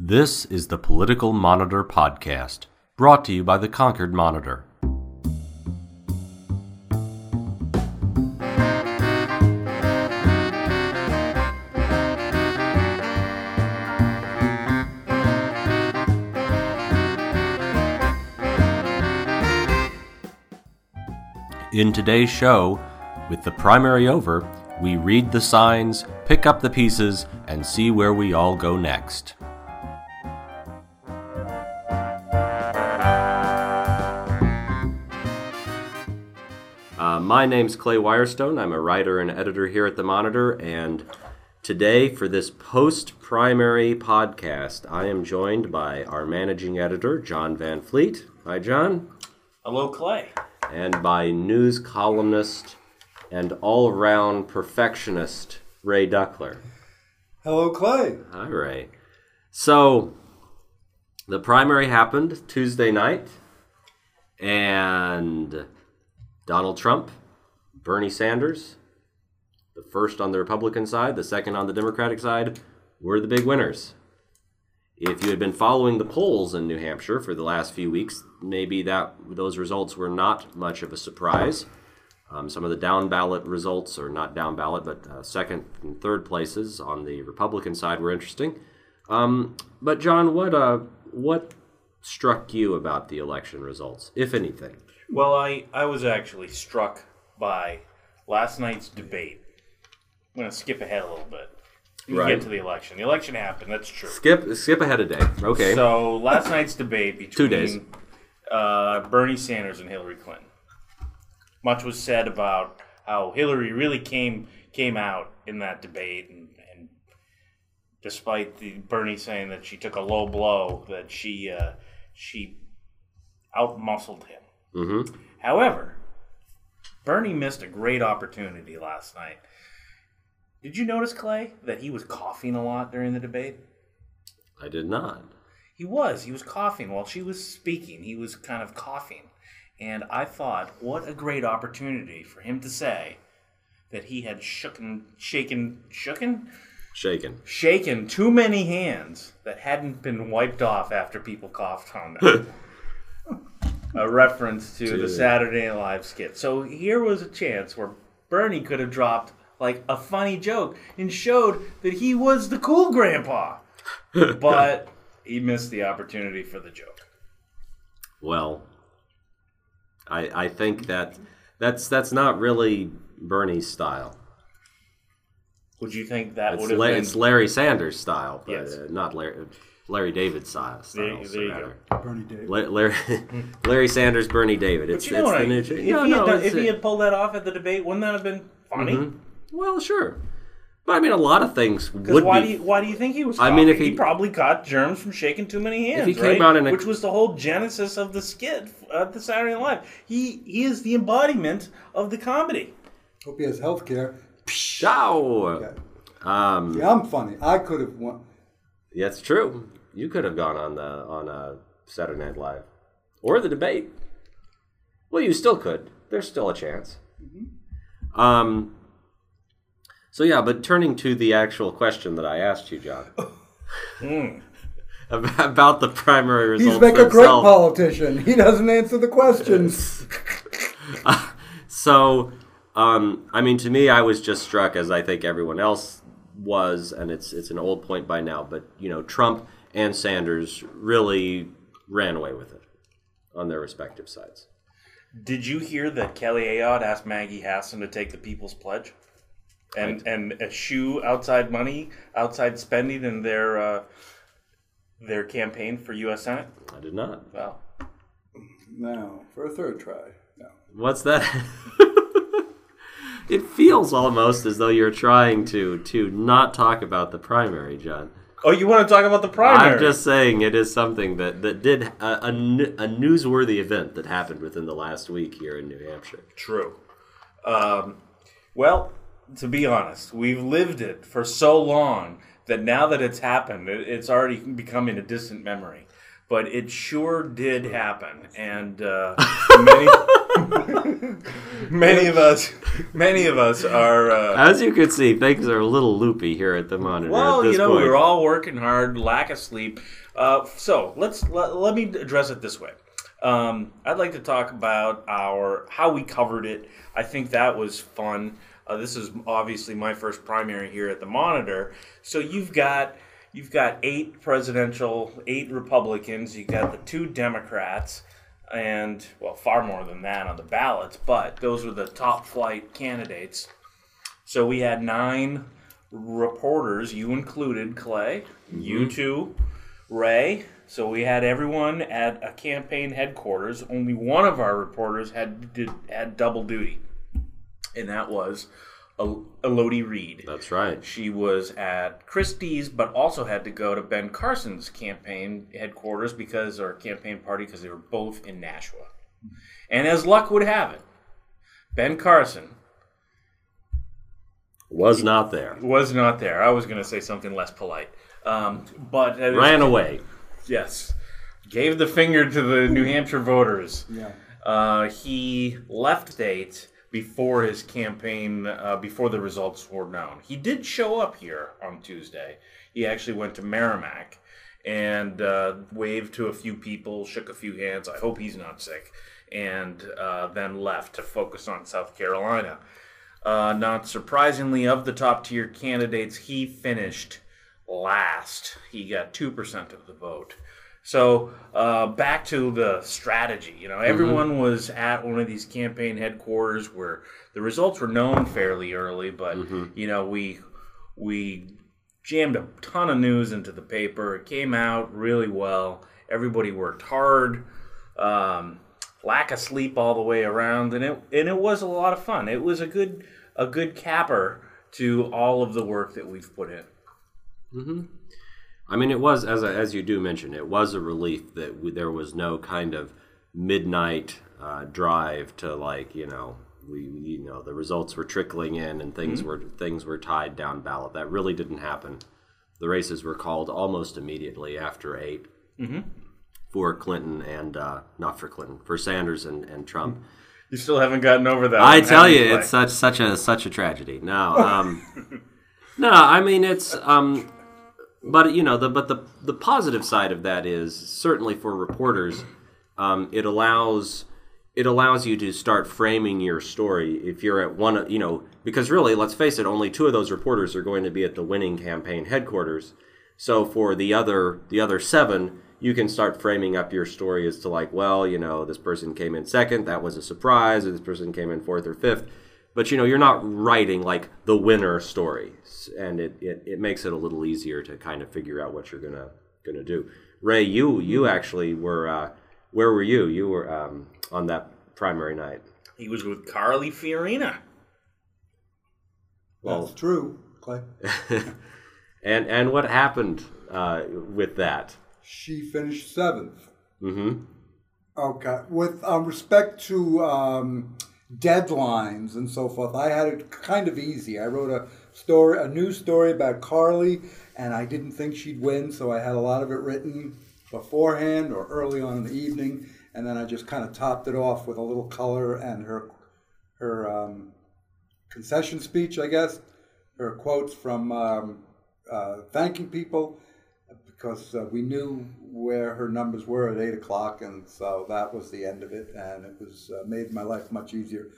This is the Political Monitor Podcast, brought to you by the Concord Monitor. In today's show, with the primary over, we read the signs, pick up the pieces, and see where we all go next. My name's Clay Wirestone. I'm a writer and editor here at the Monitor, and today for this post primary podcast, I am joined by our managing editor, John Van Fleet. Hi, John. Hello, Clay. And by news columnist and all around perfectionist, Ray Duckler. Hello, Clay. Hi, Ray. So, the primary happened Tuesday night, and Donald Trump, Bernie Sanders, the first on the Republican side, the second on the Democratic side, were the big winners. If you had been following the polls in New Hampshire for the last few weeks, maybe that those results were not much of a surprise. Um, some of the down ballot results, or not down ballot, but uh, second and third places on the Republican side were interesting. Um, but John, what uh, what struck you about the election results, if anything? Well, I, I was actually struck by last night's debate. I'm going to skip ahead a little bit. We Right. get to the election. The election happened, that's true. Skip skip ahead a day. Okay. So, last night's debate between days. Uh, Bernie Sanders and Hillary Clinton. Much was said about how Hillary really came came out in that debate, and, and despite the Bernie saying that she took a low blow, that she uh, she outmuscled him. mm-hmm. However, Bernie missed a great opportunity last night. Did you notice, Clay, that he was coughing a lot during the debate? I did not. He was. He was coughing while she was speaking. He was kind of coughing. And I thought, what a great opportunity for him to say that he had shooken, shaken, shooken, Shaken. shaken too many hands that hadn't been wiped off after people coughed on them. a reference to the Saturday Night Live skit. So here was a chance where Bernie could have dropped like a funny joke and showed that he was the cool grandpa. but he missed the opportunity for the joke. Well, I I think that that's that's not really Bernie's style. Would you think that It's, would have La- been? it's Larry Sanders' style, but Yes. uh, not Larry Larry David style. There- style, there you rather. Bernie Davis. La- Larry, Larry Sanders, Bernie David. It's, But you know it's the I, new. if, If, he no, had no, done- if he had pulled that off at the debate, wouldn't that have been funny? Mhm. Well, sure, but I mean, a lot of things Because would why be. do you why do you think he was? I mean, if he, he- probably caught germs from shaking too many hands, if he came right? out in a- which was the whole genesis of the skit at the Saturday Night Live. He he is the embodiment of the comedy. Hope he has health care. Ciao. Yeah. Um, Yeah, I'm funny. I could have won. That's true. You could have gone on the on a Saturday Night Live or the debate. Well, you still could. There's still a chance. Um. So yeah, but turning to the actual question that I asked you, John, Mm. about the primary results. He's like a great themselves. politician. He doesn't answer the questions. So, um, I mean, to me, I was just struck, as I think everyone else was, and it's it's an old point by now. But you know, Trump and Sanders really ran away with it on their respective sides. Did you hear that Kelly Ayotte asked Maggie Hassan to take the People's Pledge, and and eschew outside money, outside spending in their uh, their campaign for U.S. Senate? I did not. Well, no, for a third try. No. What's that? it feels almost as though you're trying to to not talk about the primary, John. Oh, you want to talk about the primary? I'm just saying it is something that that did a a newsworthy event that happened within the last week here in New Hampshire. True. Um, well, to be honest, we've lived it for so long that now that it's happened, it, it's already becoming a distant memory. But it sure did happen, and uh, many many of us many of us are. Uh, As you can see, things are a little loopy here at the monitor. well, at this you know, point. we were all working hard, lack of sleep. Uh, so let's let, let me address it this way. Um, I'd like to talk about our how we covered it. I think that was fun. Uh, this is obviously my first primary here at the Monitor. So you've got you've got eight presidential, eight Republicans. you've got the two Democrats, and well, far more than that on the ballots. But those were the top flight candidates. So we had nine reporters, you included, Clay, mm-hmm. you two, Ray. So we had everyone at a campaign headquarters. Only one of our reporters had did, had double duty, and that was El- Elodie Reed. That's right. She was at Christie's, but also had to go to Ben Carson's campaign headquarters because, or campaign party, because they were both in Nashua. And as luck would have it, Ben Carson Was not there. was not there. I was going to say something less polite, um, but it was- Ran away. Yes, gave the finger to the New Hampshire voters. Yeah. Uh, he left date before his campaign, uh, before the results were known. He did show up here on Tuesday. He actually went to Merrimack and uh, waved to a few people, shook a few hands. I hope he's not sick, and uh, then left to focus on South Carolina. Uh, not surprisingly, of the top tier candidates, he finished last. He got 2% of the vote. So uh, back to the strategy. You know, everyone was at one of these campaign headquarters where the results were known fairly early, but you know we we jammed a ton of news into the paper. It came out really well. Everybody worked hard. Um, lack of sleep all the way around, and it and it was a lot of fun. It was a good a good capper to all of the work that we've put in. I mean, it was as as you do mention, it was a relief that we, there was no kind of midnight uh, drive to like you know we you know the results were trickling in and things were things were tied down ballot. That really didn't happen. The races were called almost immediately after 8 for Clinton and uh, not for Clinton for Sanders and, and Trump. You still haven't gotten over that. I tell you, it's such such a such a tragedy. No, um, no, I mean it's, um, but you know, the but the the positive side of that is certainly for reporters, um, it allows it allows you to start framing your story if you're at one, you know, because really, let's face it, only two of those reporters are going to be at the winning campaign headquarters. So for the other the other seven, you can start framing up your story as to like, well, you know, this person came in second, that was a surprise, or this person came in fourth or fifth. But you know, you're not writing like the winner story, and it, it, it makes it a little easier to kind of figure out what you're gonna gonna do. Ray, you you actually were uh, where were you? You were um, on that primary night. He was with Carly Fiorina. Well That's true, Clay. And and what happened uh, with that? She finished seventh. Mm-hmm. Okay. With um, respect to um, deadlines and so forth, I had it kind of easy. I wrote a story, a news story about Carly, and I didn't think she'd win, so I had a lot of it written beforehand or early on in the evening, and then I just kind of topped it off with a little color and her her um, concession speech, I guess, her quotes from um, uh, thanking people because uh, we knew where her numbers were at eight o'clock, and so that was the end of it, and it was uh, made my life much easier.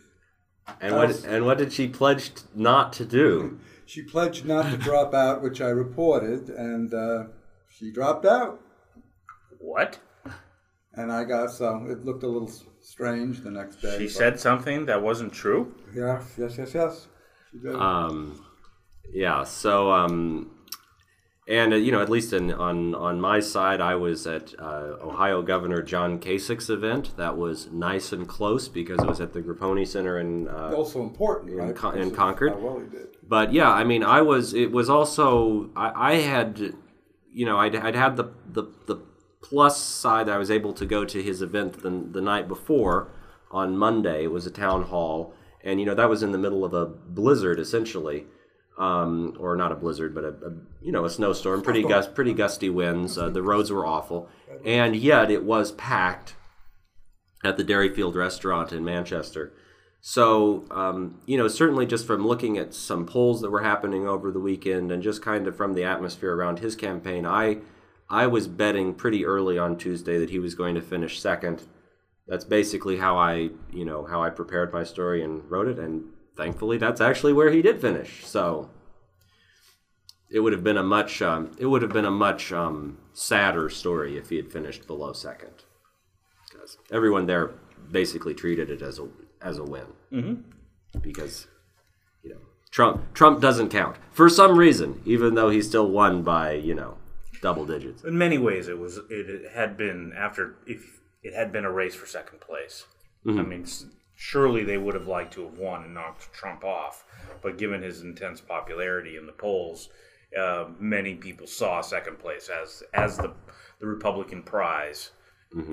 And what and what did she pledge not to do? She pledged not to drop out, which I reported, and uh, she dropped out, What? and I got so it looked a little strange the next day. She but- said something that wasn't true. "Yes, yes, yes, yes." She did. Um, yeah. So, um, and uh, you know, at least in, on on my side, I was at uh, Ohio Governor John Kasich's event. That was nice and close because it was at the Grappone Center in. Uh, also important, right? Con- in Concord? Well he did. but yeah, I mean, I was. It was also. I, I had, you know, I'd, I'd had the, the the plus side. That I was able to go to his event the the night before on Monday. It was a town hall, and you know that was in the middle of a blizzard essentially. Um, or not a blizzard, but a, a you know a snowstorm. Pretty gust, pretty gusty winds. Uh, the roads were awful, and yet it was packed at the Derryfield restaurant in Manchester. So, um, you know, certainly just from looking at some polls that were happening over the weekend and just kind of from the atmosphere around his campaign, I, I was betting pretty early on Tuesday that he was going to finish second. That's basically how I, you know, how I prepared my story and wrote it, and thankfully, that's actually where he did finish. So, it would have been a much, um, it would have been a much um, sadder story if he had finished below second because everyone there basically treated it as a as a win mm-hmm. because you know Trump Trump doesn't count for some reason, even though he still won by you know double digits. In many ways, it was it had been after if it had been a race for second place. I mean, surely they would have liked to have won and knocked Trump off, but given his intense popularity in the polls, uh, many people saw second place as as the the Republican prize.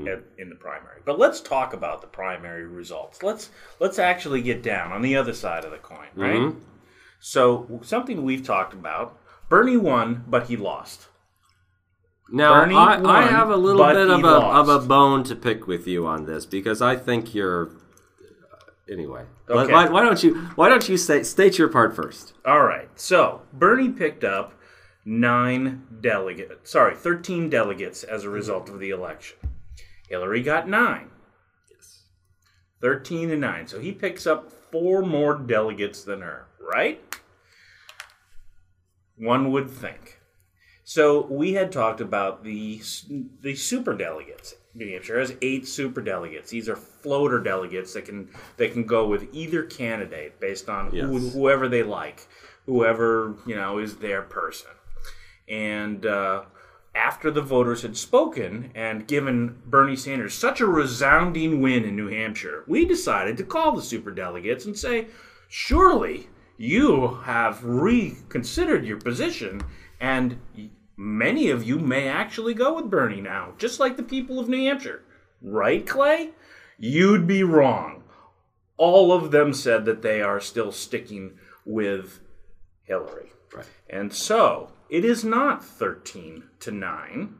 at- in the primary, but let's talk about the primary results. Let's let's actually get down on the other side of the coin, right? So something we've talked about: Bernie won, but he lost. Now Bernie I, I have a little bit of a of a bone to pick with you on this because I think you're anyway. Why- Okay. Why, why don't you why don't you say, state your part first? All right. So Bernie picked up nine delegates, sorry, 13 delegates as a result of the election. Hillary got nine. Yes. 13 and nine. So he picks up four more delegates than her, right? One would think. So we had talked about the the super delegates. New Hampshire has eight super delegates. These are floater delegates that can that can go with either candidate based on who, whoever they like, whoever you know is their person. And uh, after the voters had spoken and given Bernie Sanders such a resounding win in New Hampshire, we decided to call the super delegates and say, surely you have reconsidered your position and many of you may actually go with Bernie now, just like the people of New Hampshire. Right, Clay? You'd be wrong. All of them said that they are still sticking with Hillary. Right. And so it is not 13 to 9.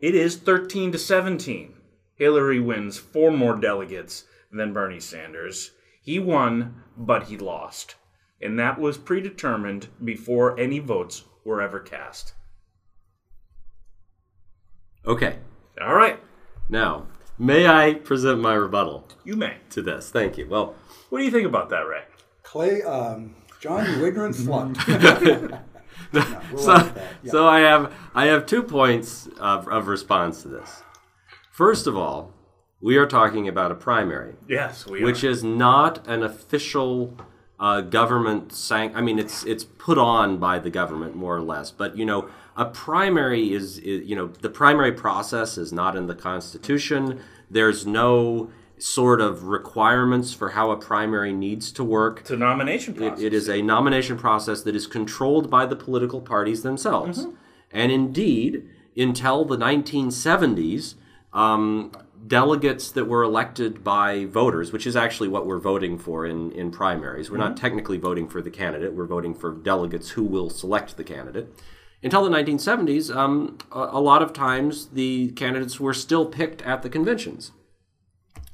It is 13 to 17. Hillary wins four more delegates than Bernie Sanders. He won, but he lost. And that was predetermined before any votes were ever cast. Okay. All right, Now, may I present my rebuttal you may. to this? Thank you. Well, What do you think about that, Ray? Clay, um, John, you ignorant slut. No, we'll so, laugh that. Yeah. so I have I have two points of, of response to this. First of all, we are talking about a primary, Yes, we which are. is not an official uh, government sanc. I mean, it's it's put on by the government more or less, but you know, a primary is, is you know the primary process is not in the Constitution. There's no sort of requirements for how a primary needs to work. It's a nomination process. It is a nomination process that is controlled by the political parties themselves. And indeed, until the 1970s, um, delegates that were elected by voters, which is actually what we're voting for in, in primaries, we're not technically voting for the candidate, we're voting for delegates who will select the candidate. Until the 1970s, um, a, a lot of times the candidates were still picked at the conventions.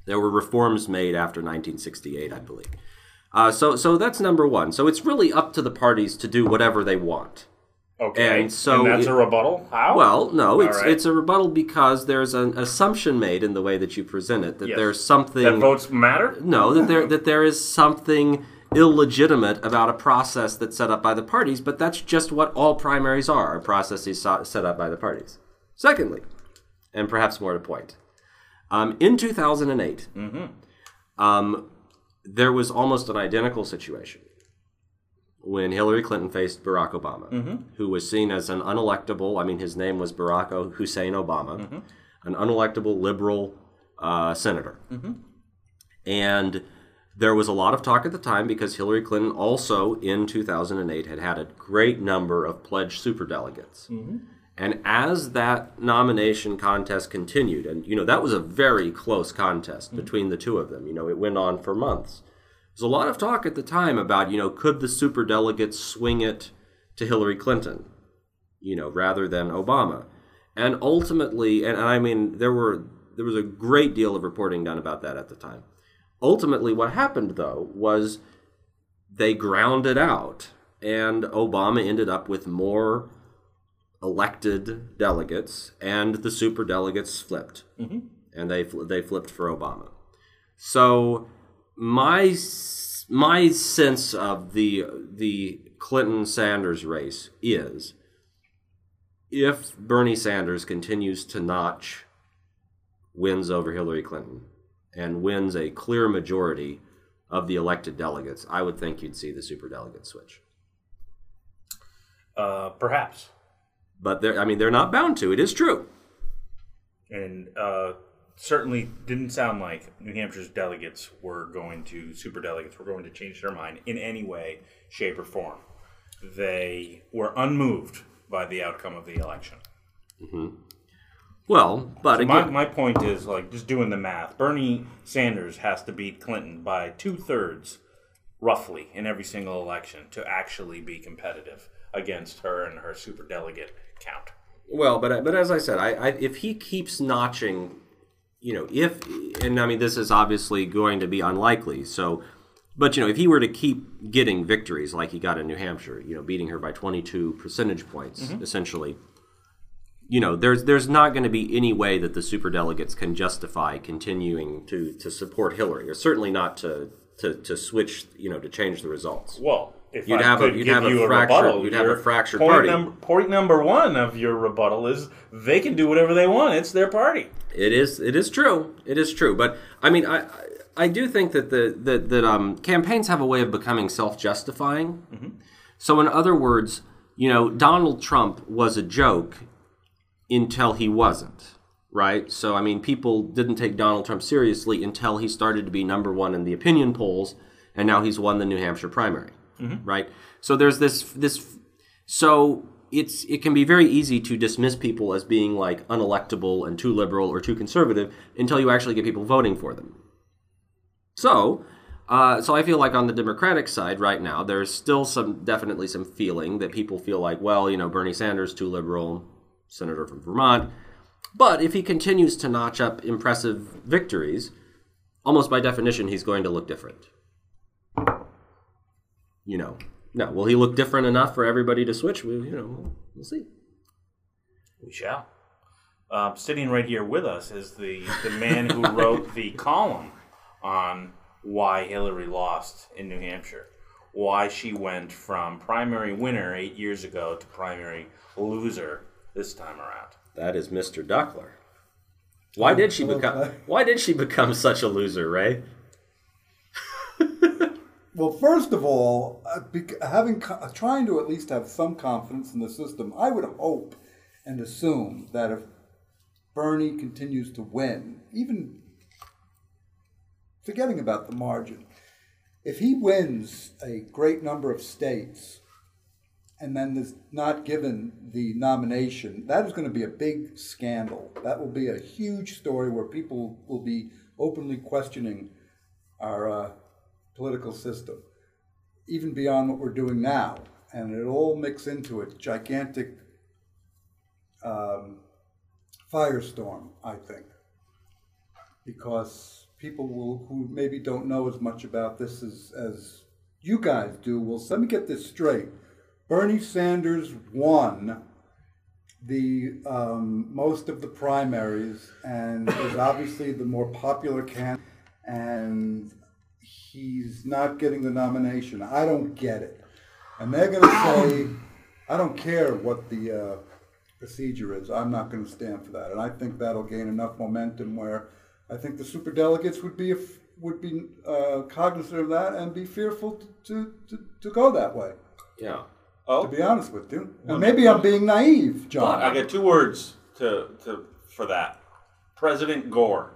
There were reforms made after 1968, I believe. Uh, so, so that's number one. So it's really up to the parties to do whatever they want. Okay. and so that's it- a rebuttal? How? Well, no, it's right. it's a rebuttal because there's an assumption made in the way that you present it that Yes. there's something that votes matter? no that there that there is something illegitimate about a process that's set up by the parties, but that's just what all primaries are. A process set up by the parties. Secondly, and perhaps more to point, um, in 2008, um, there was almost an identical situation when Hillary Clinton faced Barack Obama, mm-hmm. who was seen as an unelectable. I mean, his name was Barack Hussein Obama, mm-hmm. an unelectable liberal uh, senator. Mm-hmm. And there was a lot of talk at the time because Hillary Clinton also in 2008 had had a great number of pledged superdelegates. And as that nomination contest continued, and you know that was a very close contest between the two of them. You know, it went on for months. There's a lot of talk at the time about, you know, could the super delegates swing it to Hillary Clinton, you know, rather than Obama? And ultimately, and, and I mean, there were there was a great deal of reporting done about that at the time. Ultimately, what happened though was they ground it out, and Obama ended up with more elected delegates, and the super delegates flipped, mm-hmm. and they they flipped for Obama. So my my sense of the the Clinton Sanders race is if Bernie Sanders continues to notch wins over Hillary Clinton and wins a clear majority of the elected delegates, I would think you'd see the super delegate switch. Uh, perhaps, but they're, I mean, they're not bound to. It is true, and uh, certainly didn't sound like New Hampshire's delegates were going to super delegates were going to change their mind in any way, shape, or form. They were unmoved by the outcome of the election. Mm-hmm. Well, but so again, my, my point is like just doing the math. Bernie Sanders has to beat Clinton by two thirds, roughly, in every single election to actually be competitive against her and her super delegate count. Well, but but as I said, I, I if he keeps notching, you know, if and I mean this is obviously going to be unlikely. So, but you know, if he were to keep getting victories like he got in New Hampshire, you know, beating her by 22 percentage points, mm-hmm. essentially you know, there's there's not going to be any way that the super delegates can justify continuing to to support Hillary, or certainly not to to, to switch, you know, to change the results. Well, if you'd I have a you'd have a fractured you'd have a fractured point party. Num- point number one of your rebuttal is they can do whatever they want. It's their party. It is it is true. It is true. But I mean, I I do think that the that that um, campaigns have a way of becoming self justifying. Mm-hmm. So in other words, you know, Donald Trump was a joke until he wasn't, right? So, I mean, people didn't take Donald Trump seriously until he started to be number one in the opinion polls, and now he's won the New Hampshire primary, mm-hmm. right? So there's this this so it's it can be very easy to dismiss people as being like unelectable and too liberal or too conservative until you actually get people voting for them. So, uh, so I feel like on the Democratic side right now, there's still some definitely some feeling that people feel like, well, you know, Bernie Sanders too liberal, senator from Vermont. But if he continues to notch up impressive victories, almost by definition, he's going to look different. You know, now will he look different enough for everybody to switch? We, you know, we'll see. We shall. Uh, sitting right here with us is the the man who wrote the column on why Hillary lost in New Hampshire, why she went from primary winner eight years ago to primary loser this time around. That is Mr. Duckler. Why did she become? Why did she become such a loser, Ray? Well, first of all, uh, having trying to at least have some confidence in the system, I would hope and assume that if Bernie continues to win, even forgetting about the margin, if he wins a great number of states and then is not given the nomination, that is going to be a big scandal. That will be a huge story where people will be openly questioning our uh, political system, even beyond what we're doing now. And it'll all mix into a gigantic um, firestorm, I think, because people will, who maybe don't know as much about this as, as you guys do will. Let me get this straight Bernie Sanders won the um, most of the primaries and is obviously the more popular candidate, and he's not getting the nomination. I don't get it. And they're going to say, I don't care what the uh, procedure is. I'm not going to stand for that. And I think that'll gain enough momentum where I think the super delegates would be would be uh, cognizant of that and be fearful to, to, to go that way. Yeah. Oh. To be honest with you, and maybe I'm being naive, John. I got two words to, to for that. President Gore.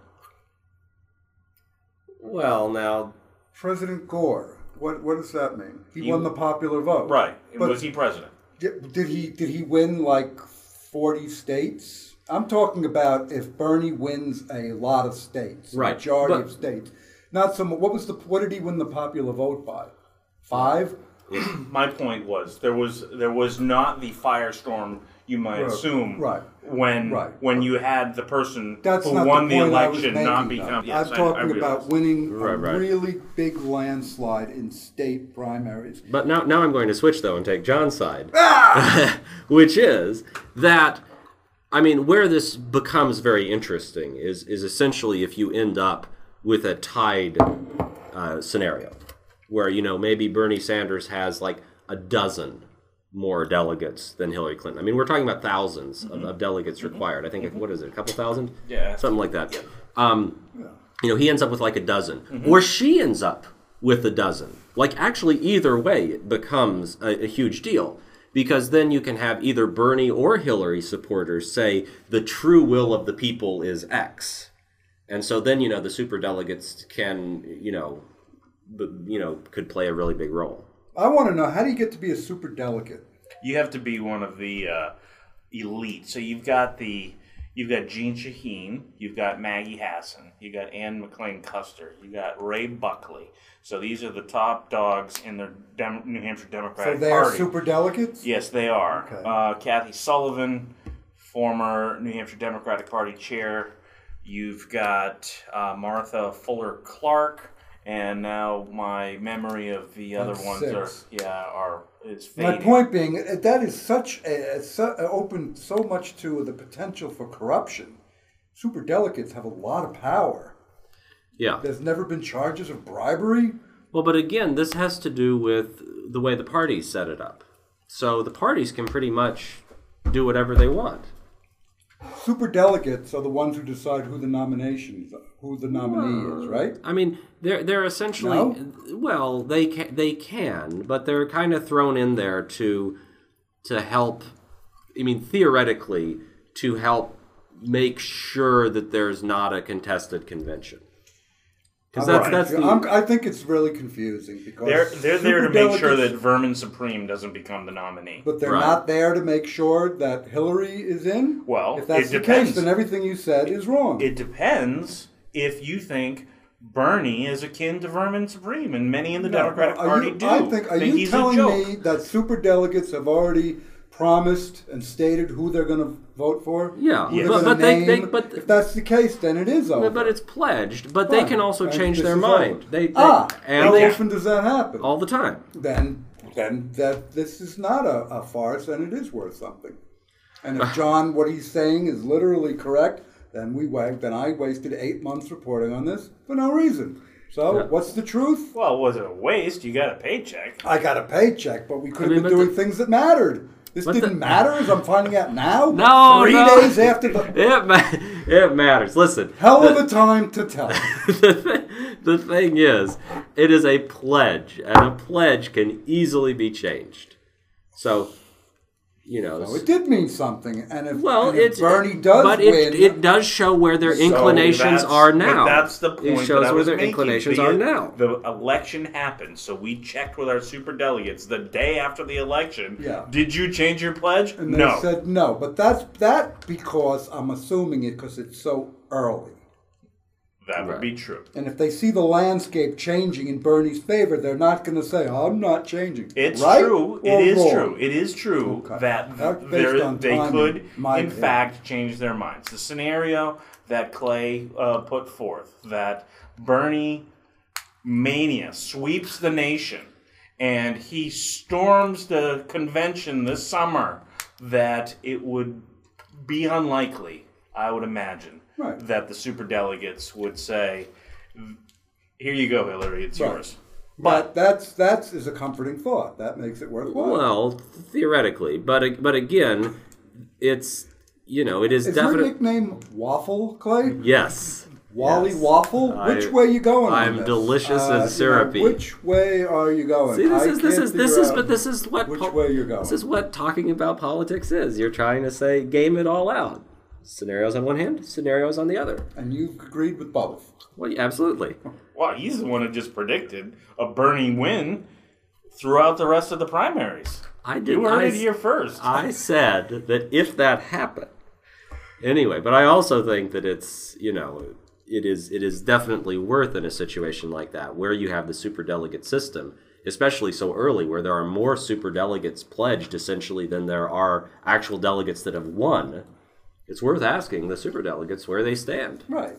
Well, now President Gore. What what does that mean? He, he won the popular vote. Right. But was he president? Did he did he win like 40 states? I'm talking about if Bernie wins a lot of states, right. majority but, of states. Not some. What was the? What did he win the popular vote by? Five. My point was there was there was not the firestorm you might Right, assume right, when right. when you had the person That's who won the, the, I was election making, not become. Yes, I'm talking I about winning Right, a right. really big landslide in state primaries. But now, now I'm going to switch though and take John's side, Ah! which is that I mean, where this becomes very interesting is is essentially if you end up with a tied uh, scenario, where you know maybe Bernie Sanders has like a dozen more delegates than Hillary Clinton. I mean, we're talking about 1000s of, mm-hmm. of delegates mm-hmm. required. I think mm-hmm. what is it, a couple thousand? Yeah. something like that. Um, you know, he ends up with like a dozen, or she ends up with a dozen. Like, actually, either way, it becomes a, a huge deal because then you can have either Bernie or Hillary supporters say the true will of the people is X, and so then you know the super delegates can you know, b- you know, could play a really big role. I want to know how do you get to be a super delegate? you have to be one of the uh, elite. So you've got the you've got Jeanne Shaheen, you've got Maggie Hassan, you've got Ann McLane Kuster, you've got Ray Buckley. So these are the top dogs in the Dem- New Hampshire So Democratic they are Party. super delegates. Yes, they are. Okay. Uh, Kathy Sullivan, former New Hampshire Democratic Party chair. You've got uh, Martha Fuller Clark, and now my memory of the other That's ones six. are yeah are is fading. My point being that is such a, a, su- uh, open so much to the potential for corruption. Super delegates have a lot of power. Yeah. There's never been charges of bribery. Well, but again, this has to do with the way the parties set it up. So the parties can pretty much do whatever they want. Super delegates are the ones who decide who the nominations, who the nominee is, right? I mean, they're they're essentially No? well, they can they can, but they're kind of thrown in there to to help. I mean, theoretically, to help make sure that there's not a contested convention. Because that's I'm- that's the, I'm, I think it's really confusing because They're they're there to make sure that superdelegates- Vermin Supreme doesn't become the nominee. But they're Right. not there to make sure that Hillary is in. Well, if that's it the depends. case, then everything you said is wrong. It depends if you think Bernie is akin to Vermin Supreme, and many in the Democratic Party you, do. I think. Are you he's telling a joke. me that super delegates have already promised and stated who they're going to vote for? Yeah, Who they're but- but they- they- but- if that's the case, then it is over. but it's pledged. But they can also And change their mind. over. They, they ah, and how they often does that happen? all the time. then then that this is not a, a farce and it is worth something. And if John, what he's saying is literally correct, then we wa- then I wasted eight months reporting on this for no reason. So what's the truth? Well, was it a waste? You got a paycheck. I got a paycheck, but we could have I mean, been doing the- things that mattered. This But didn't the- matter as I'm finding out now. No, three no. days after the It ma- it matters. Listen, hell of a time to tell. the, the thing is, it is a pledge, and a pledge can easily be changed. So, you know, So it did mean something, and if, well, and if it's Bernie does but win, it, it does show where their So inclinations that's- are but now. That's the point. It shows that I where was their making. inclinations The- are now. The election happened, so we checked with our super delegates the day after the election. Yeah. Did you change your pledge? And they no. said no, but that's that because I'm assuming it because it's so early. That would Right. be true. And if they see the landscape changing in Bernie's favor, they're not going to say, "I'm not changing." It's right? true. Or It is wrong? true. It is true Okay. that That's based there, on they timing, could, my in opinion. fact, change their minds. The scenario that Clay uh, put forth that Bernie mania sweeps the nation and he storms the convention this summer, that it would be unlikely, I would imagine, Right. that the super delegates would say, "Here you go, Hillary. It's Right. yours." But that's that's is a comforting thought. That makes it worthwhile. well, theoretically, but but again, it's you know, it is, is your definitely nickname Waffle Clay? yes. Wally Yes. Waffle? I- Which way you going? I'm this? delicious Uh, and you know, syrupy. which way are you going? See, this I is this is this is but this is what which po- way you're going. This is what talking about politics is. You're trying to say game it all out. Scenarios on one hand, scenarios on the other. and you've agreed with both. Well, yeah, absolutely. Well, he's the one who just predicted a Bernie win throughout the rest of the primaries. I did. You heard I, it here first. I said that if that happened, anyway. But I also think that it's you know, it is it is definitely worth in a situation like that where you have the super delegate system, especially so early, where there are more super delegates pledged essentially than there are actual delegates that have won. It's worth asking the super delegates where they stand. Right.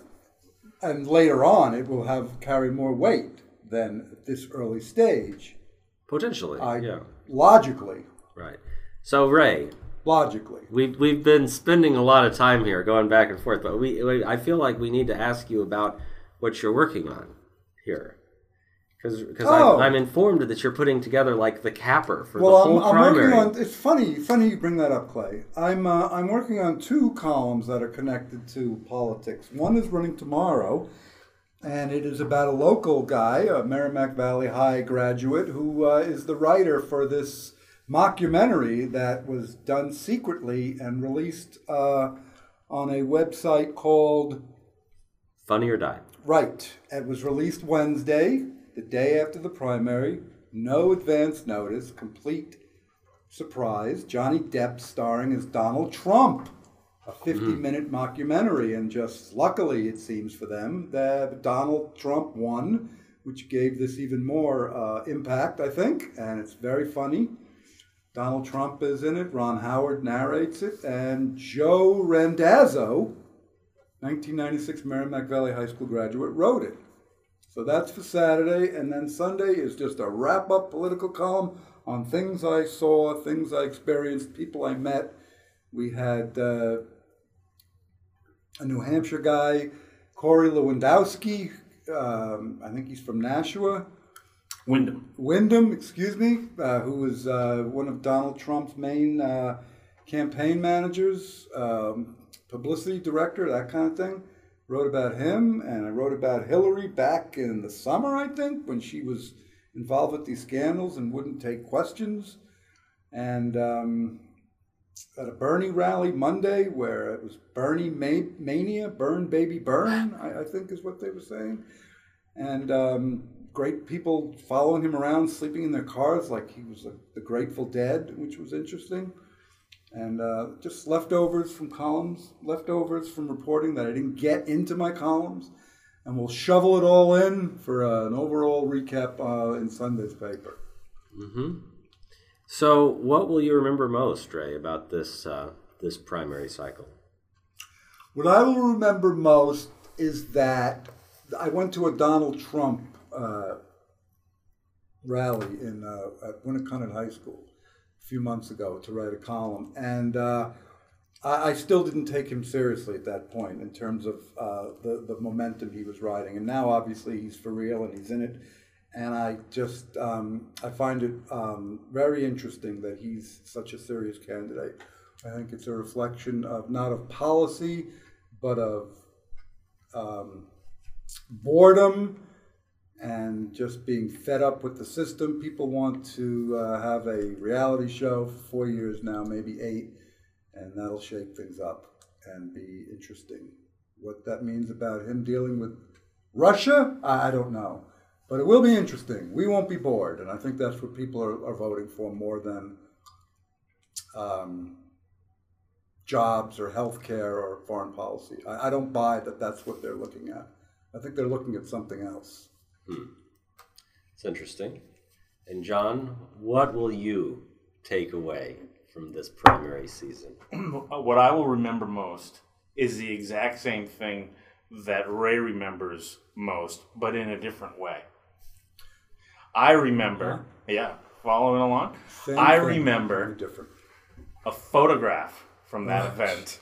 And later on, it will have carry more weight than at this early stage. Potentially, I, yeah, Logically. right. So Ray, Logically. We've we've been spending a lot of time here going back and forth, but we, we I feel like we need to ask you about what you're working on here, because Oh. I'm, I'm informed that you're putting together like the capper for Well, the I'm, whole I'm primary. working on. It's funny, funny you bring that up, Clay. I'm uh, I'm working on two columns that are connected to politics. One is running tomorrow, and it is about a local guy, a Merrimack Valley High graduate, who uh, is the writer for this mockumentary that was done secretly and released uh, on a website called Funny or die. Right. It was released Wednesday, the day after the primary. No advance notice, complete surprise. Johnny Depp starring as Donald Trump. A 50 minute mockumentary, and just luckily, it seems for them, that Donald Trump won, which gave this even more uh, impact, I think, and it's very funny. Donald Trump is in it, Ron Howard narrates it, and Joe Randazzo, 1996 Merrimack Valley High School graduate, wrote it. So that's for Saturday, and then Sunday is just a wrap up political column on things I saw, things I experienced, people I met. We had uh, a New Hampshire guy, Corey Lewandowski. Um, I think he's from Nashua. Windham. Windham, excuse me, uh, who was uh, one of Donald Trump's main uh, campaign managers, um, publicity director, that kind of thing. Wrote about him, and I wrote about Hillary back in the summer, I think, when she was involved with these scandals and wouldn't take questions. And um, at a Bernie rally Monday, where it was Bernie Ma- mania, burn baby burn, I, I think is what they were saying and um, great people following him around, sleeping in their cars like he was a, the Grateful Dead, which was interesting. And uh, just leftovers from columns, leftovers from reporting that I didn't get into my columns, and we'll shovel it all in for uh, an overall recap uh, in Sunday's paper. So, what will you remember most, Ray, about this uh, this primary cycle? What I will remember most is that I went to a Donald Trump uh, rally in uh, at Winnacunnet High School a few months ago to write a column, and uh, I, I still didn't take him seriously at that point in terms of uh, the the momentum he was riding. And now, obviously, he's for real and he's in it. And I just um, I find it um, very interesting that he's such a serious candidate. I think it's a reflection of not of policy, but of um, boredom and just being fed up with the system. People want to uh, have a reality show for four years now, maybe eight, and that'll shake things up and be interesting. What that means about him dealing with Russia, I, don't know. But it will be interesting. We won't be bored, and I think that's what people are, are voting for more than um, jobs or health care or foreign policy. I, I don't buy that that's what they're looking at. I think they're looking at something else. Hmm. It's interesting. And John, what will you take away from this primary season? what I will remember most is the exact same thing that Ray remembers most, but in a different way. I remember, uh-huh. yeah, following along. Same I remember different. a photograph from that Right. event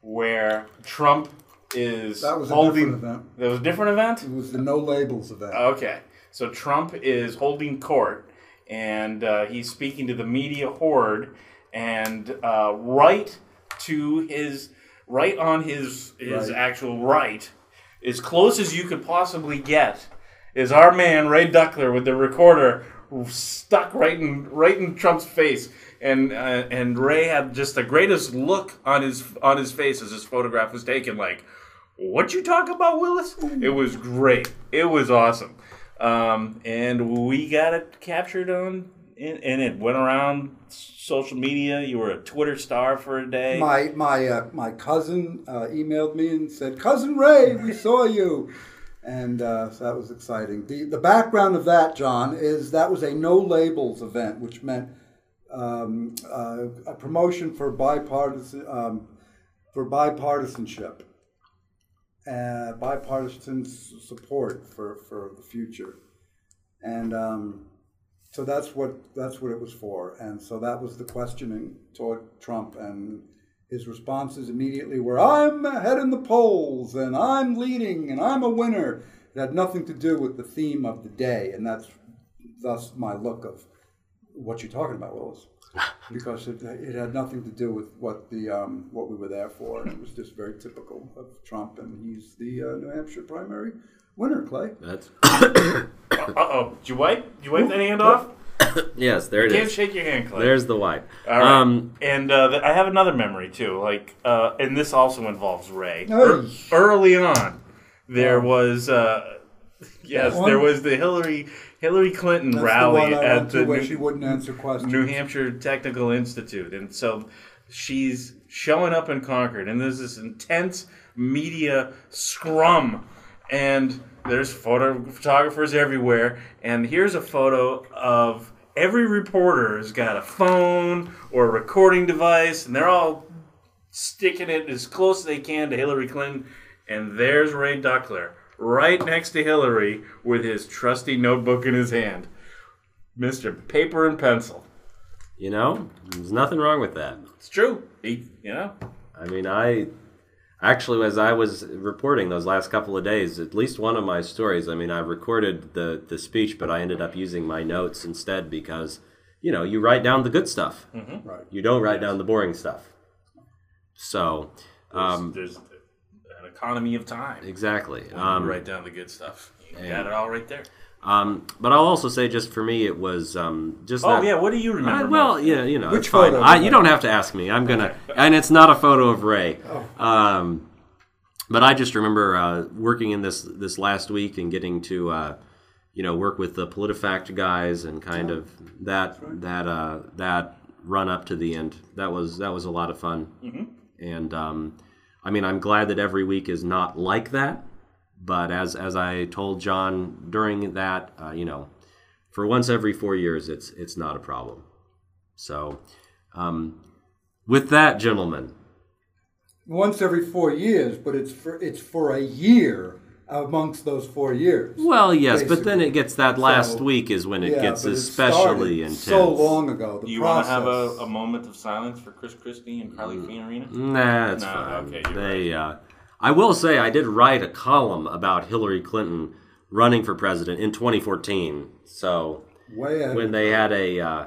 where Trump is That was a holding. different event. That was a different event. It was the no labels event. Okay, so Trump is holding court, and uh, he's speaking to the media horde, and uh, right to his right on his his Right. actual right, as close as you could possibly get, is our man Ray Duckler with the recorder stuck right in right in Trump's face. And uh, and Ray had just the greatest look on his on his face as his photograph was taken. Like, what you talk about, Willis? It was great. It was awesome. Um, and we got it captured on and, and it went around social media. You were a Twitter star for a day. My my uh, my cousin uh, emailed me and said, "Cousin Ray, we saw you," and uh, so that was exciting. the The background of that, John, is that was a no labels event, which meant um, uh, a promotion for bipartisan um, for bipartisanship, uh, bipartisan support for for the future, and. Um, so that's what that's what it was for, and so that was the questioning toward Trump, and his responses immediately were, "I'm ahead in the polls, and I'm leading, and I'm a winner." It had nothing to do with the theme of the day, and that's thus my look of what you're talking about, Willis, because it, it had nothing to do with what the um, what we were there for, and it was just very typical of Trump, and he's the uh, New Hampshire primary winner, Clay. That's Uh oh. Did you wipe? Did you wipe that hand off? yes, there it Can't is. shake your hand, Clay. There's the wipe. All right. Um, and uh, th- I have another memory too. Like, uh, and this also involves Ray. Hey. Early on, there was uh, yes, one? there was the Hillary Hillary Clinton That's rally the at the New, she wouldn't answer questions. New Hampshire Technical Institute, and so she's showing up in Concord, and there's this intense media scrum, and there's photo photographers everywhere, and here's a photo of every reporter has got a phone or a recording device, and they're all sticking it as close as they can to Hillary Clinton, and there's Ray Duckler right next to Hillary with his trusty notebook in his hand, Mister Paper and Pencil. you know, there's nothing wrong with that. It's true. He, you know, I mean, I actually, as I was reporting those last couple of days, at least one of my stories, I mean, I recorded the, the speech, but I ended up using my notes instead because, you know, you write down the good stuff. Right. You don't write down the boring stuff. So, um, there's an economy of time. exactly. Um, write down the good stuff. You got it all right there. um, but I'll also say, just for me, it was um, just Oh not- yeah, what do you remember? I, well, yeah, you know, Which it's fine. photo? I, you don't have to ask me. I'm gonna, and it's not a photo of Ray. Um, but I just remember uh, working in this this last week and getting to, uh, you know, work with the PolitiFact guys and kind of that that uh, that run up to the end. That was that was a lot of fun. And um, I mean, I'm glad that every week is not like that. But as as I told John during that, uh, you know, for once every four years, it's it's not a problem. So, um, with that, gentlemen, Once every four years, but it's for it's for a year amongst those four years. well, yes, but then it gets that last So, week is when it Yeah, gets but it especially intense. So long ago. The you want to have a, a moment of silence for Chris Christie and Carly Fiorina? Nah, that's No, fine. okay, you're they, uh, I will say, I did write a column about Hillary Clinton running for president in 2014. So way ahead. when they had a, uh,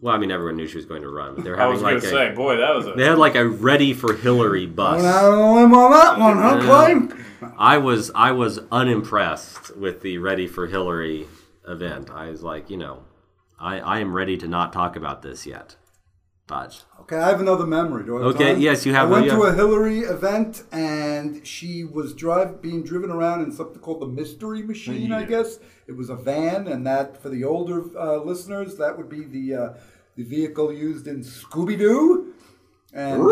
well, I mean, everyone knew she was going to run, but they were I having was like gonna a, say, boy, that was a they had like a ready for Hillary bus. Went out on a limb on that one, huh, Clay? I was I was unimpressed with the Ready for Hillary event. I was like, you know, I, I am ready to not talk about this yet. But Okay, I have another memory. Do I have Okay, time? yes, you have- I went to have- a Hillary event, and she was drive being driven around in something called the Mystery Machine. I guess it was a van, and that for the older uh, listeners, that would be the uh, the vehicle used in Scooby Doo. And uh,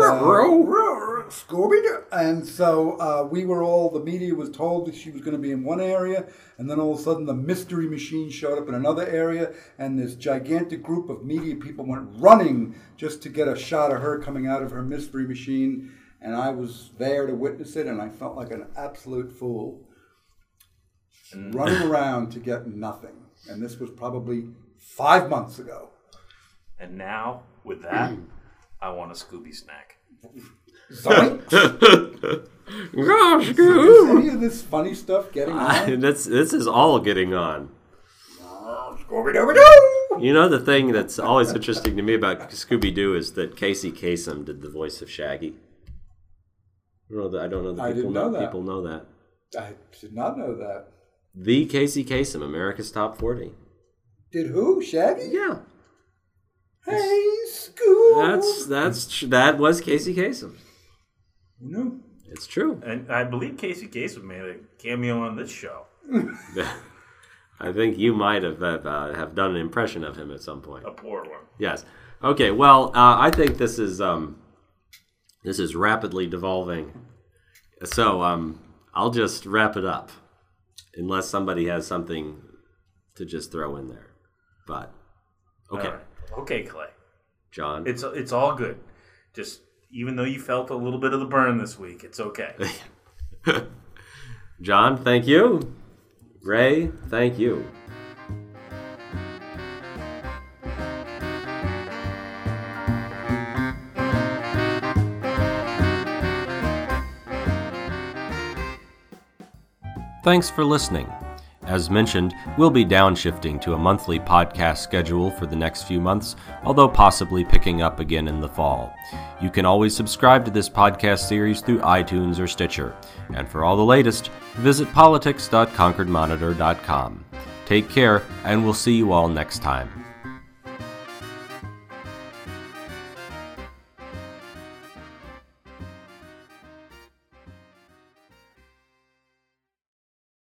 Scooby Doo. And so uh, we were all the media was told that she was going to be in one area, and then all of a sudden the mystery machine showed up in another area, and this gigantic group of media people went running just to get a shot of her coming out of her mystery machine. And I was there to witness it, and I felt like an absolute fool running around to get nothing. And this was probably five months ago. And now with that, I want a Scooby snack. Zoink. gosh, Is any of this funny stuff getting on? this this is all getting on. Oh, Scooby-Dooby-Doo! You know the thing that's always interesting to me about Scooby Doo is that Casey Kasem did the voice of Shaggy. I don't know that I don't know that I people didn't know that. people know that. I did not know that. The Casey Kasem, America's Top Forty. Did who? Shaggy? Yeah, Hey, school. that's that's that was Casey Kasem. Who knew? It's true. And I believe Casey Kasem made a cameo on this show. I think you might have have, uh, have done an impression of him at some point. A poor one. Yes. Okay. Well, uh, I think this is um, this is rapidly devolving. So um, I'll just wrap it up, unless somebody has something to just throw in there. But okay. Okay, Clay. John. It's it's all good. Just even though you felt a little bit of the burn this week, it's okay. John, thank you. Ray, thank you. Thanks for listening. As mentioned, we'll be downshifting to a monthly podcast schedule for the next few months, although possibly picking up again in the fall. You can always subscribe to this podcast series through iTunes or Stitcher. And for all the latest, visit politics.concordmonitor.com. Take care, and we'll see you all next time.